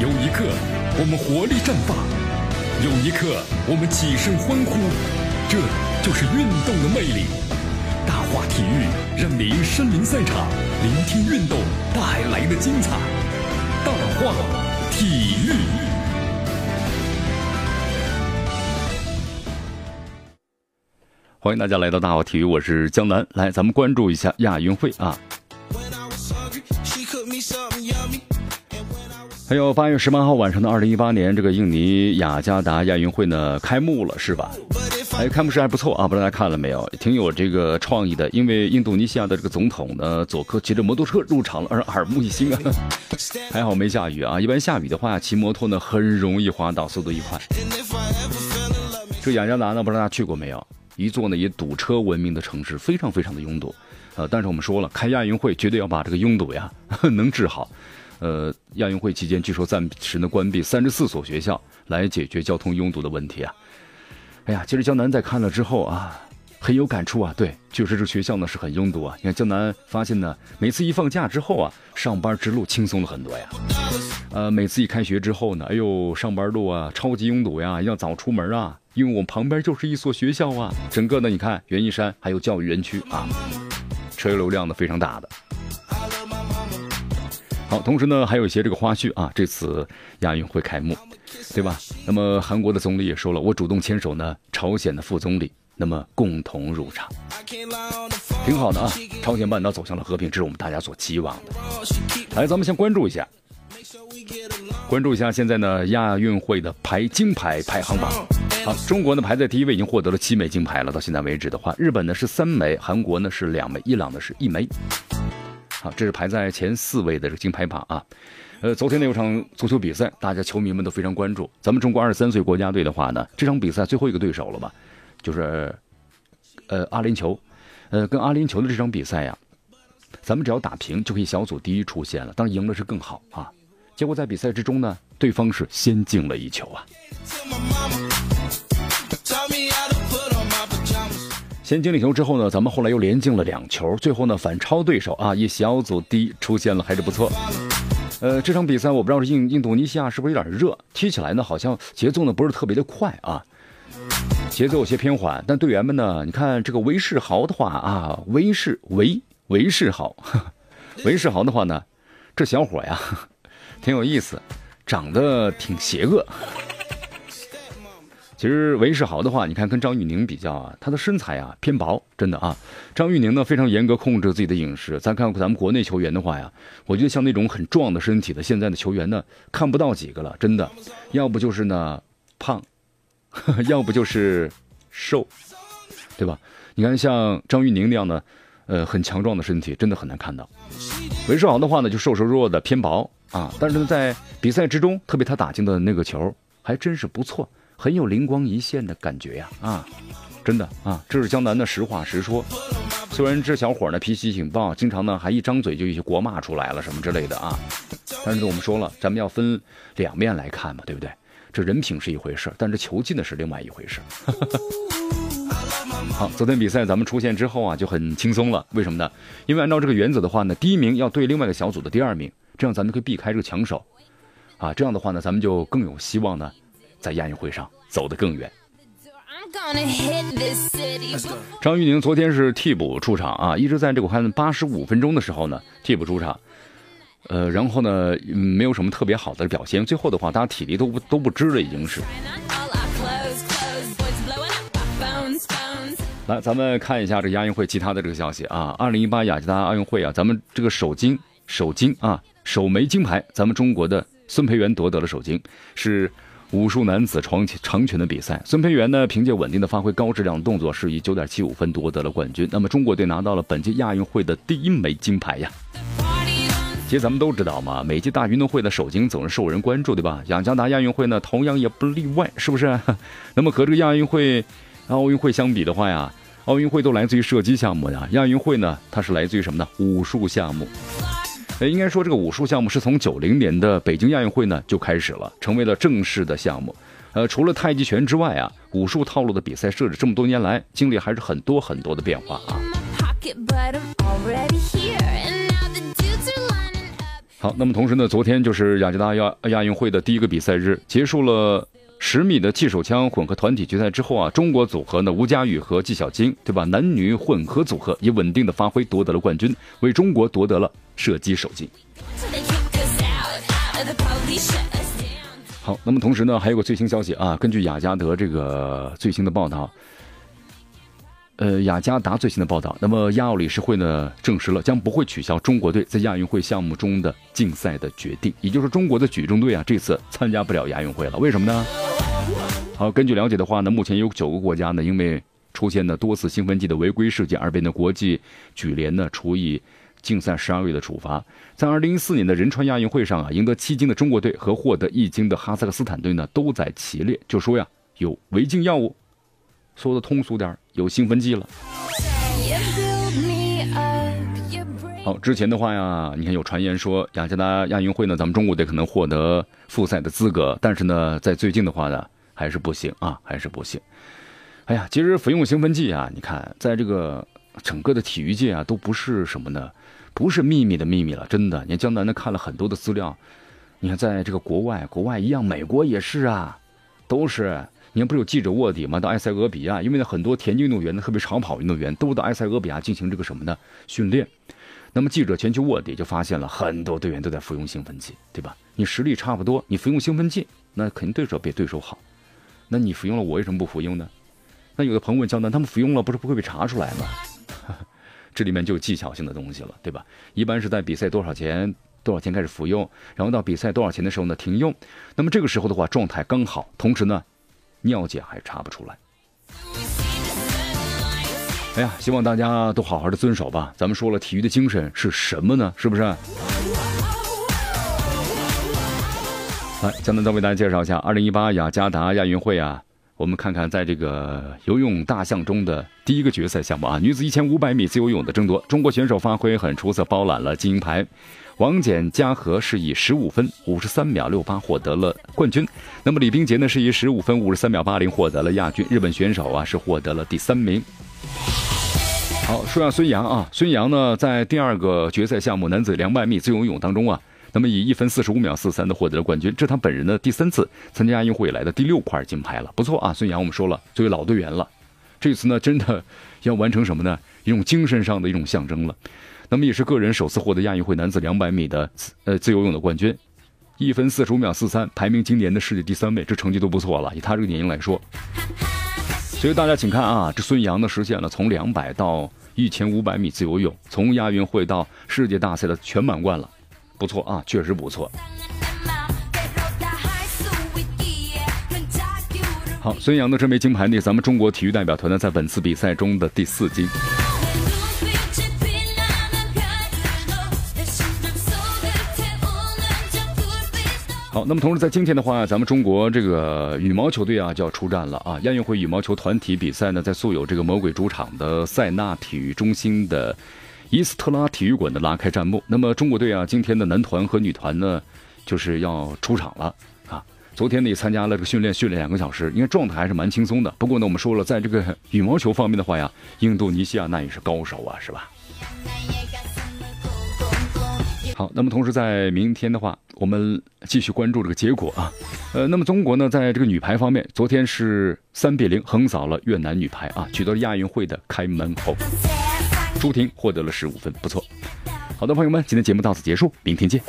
有一刻，我们活力绽放；有一刻，我们起身欢呼。这就是运动的魅力。大话体育让您身临赛场，聆听运动带来的精彩。大话体育，欢迎大家来到大话体育，我是江南。来，咱们关注一下亚运会啊。还有八月十八号晚上的二零一八年这个印尼雅加达亚运会呢开幕了，是吧？哎，开幕式还不错啊，不知道大家看了没有？挺有这个创意的。因为印度尼西亚的这个总统呢，佐科骑着摩托车入场了，让耳目一新啊。还好没下雨啊，一般下雨的话，骑摩托呢很容易滑倒，速度一快。这雅加达呢，不知道大家去过没有？一座呢以堵车闻名的城市，非常非常的拥堵。呃，但是我们说了，开亚运会绝对要把这个拥堵呀 能治好。呃，亚运会期间，据说暂时呢关闭三十四所学校，来解决交通拥堵的问题啊。哎呀，其实江南在看了之后啊，很有感触啊。对，确实这学校呢是很拥堵啊。你看江南发现呢，每次一放假之后啊，上班之路轻松了很多呀。呃，每次一开学之后呢，哎呦，上班路啊超级拥堵呀，要早出门啊，因为我们旁边就是一所学校啊。整个呢，你看园艺山还有教育园区啊，车流量呢非常大的。好，同时呢，还有一些这个花絮啊，这次亚运会开幕，对吧？那么韩国的总理也说了，我主动牵手呢，朝鲜的副总理，那么共同入场，挺好的啊。朝鲜半岛走向了和平，这是我们大家所期望的。来，咱们先关注一下，关注一下现在呢亚运会的排金牌排行榜。好，中国呢排在第一位，已经获得了七枚金牌了。到现在为止的话，日本呢是三枚，韩国呢是两枚，伊朗呢是一枚。好，这是排在前四位的这个金牌榜啊。呃，昨天呢有场足球比赛，大家球迷们都非常关注。咱们中国二十三岁国家队的话呢，这场比赛最后一个对手了吧？就是呃阿联酋。呃，跟阿联酋的这场比赛呀，咱们只要打平就可以小组第一出现了。当然赢了是更好啊。结果在比赛之中呢，对方是先进了一球啊。先进了球之后呢，咱们后来又连进了两球，最后呢反超对手啊，以小组第一出现了，还是不错。呃，这场比赛我不知道是印印度尼西亚是不是有点热，踢起来呢好像节奏呢不是特别的快啊，节奏有些偏缓。但队员们呢，你看这个韦世豪的话啊，韦世韦韦世豪，韦世豪的话呢，这小伙呀挺有意思，长得挺邪恶。其实韦世豪的话，你看跟张玉宁比较啊，他的身材啊偏薄，真的啊。张玉宁呢非常严格控制自己的饮食。咱看咱们国内球员的话呀，我觉得像那种很壮的身体的现在的球员呢，看不到几个了，真的。要不就是呢胖，要不就是瘦，对吧？你看像张玉宁那样的，呃，很强壮的身体，真的很难看到。韦世豪的话呢，就瘦瘦弱弱的偏薄啊，但是呢在比赛之中，特别他打进的那个球还真是不错。很有灵光一现的感觉呀，啊，真的啊，这是江南的实话实说。虽然这小伙呢脾气挺暴，经常呢还一张嘴就一些国骂出来了什么之类的啊，但是我们说了，咱们要分两面来看嘛，对不对？这人品是一回事，但是球技呢是另外一回事。好，昨天比赛咱们出现之后啊就很轻松了，为什么呢？因为按照这个原则的话呢，第一名要对另外一个小组的第二名，这样咱们可以避开这个强手，啊，这样的话呢，咱们就更有希望呢。在亚运会上走得更远。张玉宁昨天是替补出场啊，一直在这个看八十五分钟的时候呢，替补出场。呃，然后呢，没有什么特别好的表现。最后的话，大家体力都不都不支了，已经是。来，咱们看一下这亚运会其他的这个消息啊。二零一八雅加达奥运会啊，咱们这个首金首金啊，首枚金牌，咱们中国的孙培元夺得了首金，是。武术男子长长拳的比赛，孙培元呢凭借稳定的发挥、高质量动作，是以九点七五分夺得了冠军。那么中国队拿到了本届亚运会的第一枚金牌呀！其实咱们都知道嘛，每届大运动会的首金总是受人关注，对吧？雅加达亚运会呢，同样也不例外，是不是？那么和这个亚运会、奥运会相比的话呀，奥运会都来自于射击项目呀，亚运会呢，它是来自于什么呢？武术项目。呃，应该说这个武术项目是从九零年的北京亚运会呢就开始了，成为了正式的项目。呃，除了太极拳之外啊，武术套路的比赛设置这么多年来，经历还是很多很多的变化啊。好，那么同时呢，昨天就是雅加达亚亚运会的第一个比赛日，结束了十米的气手枪混合团体决赛之后啊，中国组合呢吴佳宇和纪晓晶，对吧？男女混合组合以稳定的发挥夺得了冠军，为中国夺得了射击首金。好，那么同时呢，还有个最新消息啊，根据雅加德这个最新的报道。呃，雅加达最新的报道，那么亚奥理事会呢证实了将不会取消中国队在亚运会项目中的竞赛的决定，也就是中国的举重队啊这次参加不了亚运会了。为什么呢？好，根据了解的话呢，目前有九个国家呢因为出现了多次兴奋剂的违规事件而被呢国际举联呢处以竞赛十二个月的处罚。在二零一四年的仁川亚运会上啊，赢得七金的中国队和获得一金的哈萨克斯坦队呢都在其列，就说呀有违禁药物。说的通俗点有兴奋剂了。好，之前的话呀，你看有传言说雅加达亚运会呢，咱们中国队可能获得复赛的资格，但是呢，在最近的话呢，还是不行啊，还是不行。哎呀，其实服用兴奋剂啊，你看，在这个整个的体育界啊，都不是什么呢，不是秘密的秘密了，真的。你看江南呢看了很多的资料，你看在这个国外，国外一样，美国也是啊，都是。你看，不是有记者卧底吗？到埃塞俄比亚，因为呢，很多田径运动员呢，特别长跑运动员，都到埃塞俄比亚进行这个什么呢？训练。那么记者前去卧底，就发现了很多队员都在服用兴奋剂，对吧？你实力差不多，你服用兴奋剂，那肯定对手比对手好。那你服用了，我为什么不服用呢？那有的朋友问江南，他们服用了，不是不会被查出来吗？这里面就有技巧性的东西了，对吧？一般是在比赛多少钱，多少钱开始服用，然后到比赛多少钱的时候呢停用。那么这个时候的话，状态刚好，同时呢。尿检还查不出来。哎呀，希望大家都好好的遵守吧。咱们说了，体育的精神是什么呢？是不是？来，江南再为大家介绍一下二零一八雅加达亚运会啊。我们看看，在这个游泳大项中的第一个决赛项目啊，女子一千五百米自由泳的争夺，中国选手发挥很出色，包揽了金银牌。王简嘉禾是以十五分五十三秒六八获得了冠军，那么李冰洁呢是以十五分五十三秒八零获得了亚军。日本选手啊是获得了第三名。好，说下孙杨啊，孙杨呢在第二个决赛项目男子两百米自由泳当中啊，那么以一分四十五秒四三的获得了冠军，这是他本人的第三次参加亚运会以来的第六块金牌了，不错啊。孙杨我们说了，作为老队员了，这次呢真的 要完成什么呢？一种精神上的一种象征了。那么也是个人首次获得亚运会男子两百米的呃自由泳的冠军，一分四十五秒四三，排名今年的世界第三位，这成绩都不错了。以他这个年龄来说，所以大家请看啊，这孙杨呢实现了从两百到一千五百米自由泳，从亚运会到世界大赛的全满贯了，不错啊，确实不错。好，孙杨的这枚金牌呢，咱们中国体育代表团呢在本次比赛中的第四金。好，那么同时在今天的话，咱们中国这个羽毛球队啊就要出战了啊！亚运会羽毛球团体比赛呢，在素有这个魔鬼主场的塞纳体育中心的伊斯特拉体育馆的拉开战幕。那么中国队啊，今天的男团和女团呢，就是要出场了啊！昨天呢也参加了这个训练，训练两个小时，应该状态还是蛮轻松的。不过呢，我们说了，在这个羽毛球方面的话呀，印度尼西亚那也是高手啊，是吧？好，那么同时在明天的话，我们继续关注这个结果啊。呃，那么中国呢，在这个女排方面，昨天是三比零横扫了越南女排啊，取得了亚运会的开门红。朱婷获得了十五分，不错。好的，朋友们，今天节目到此结束，明天见。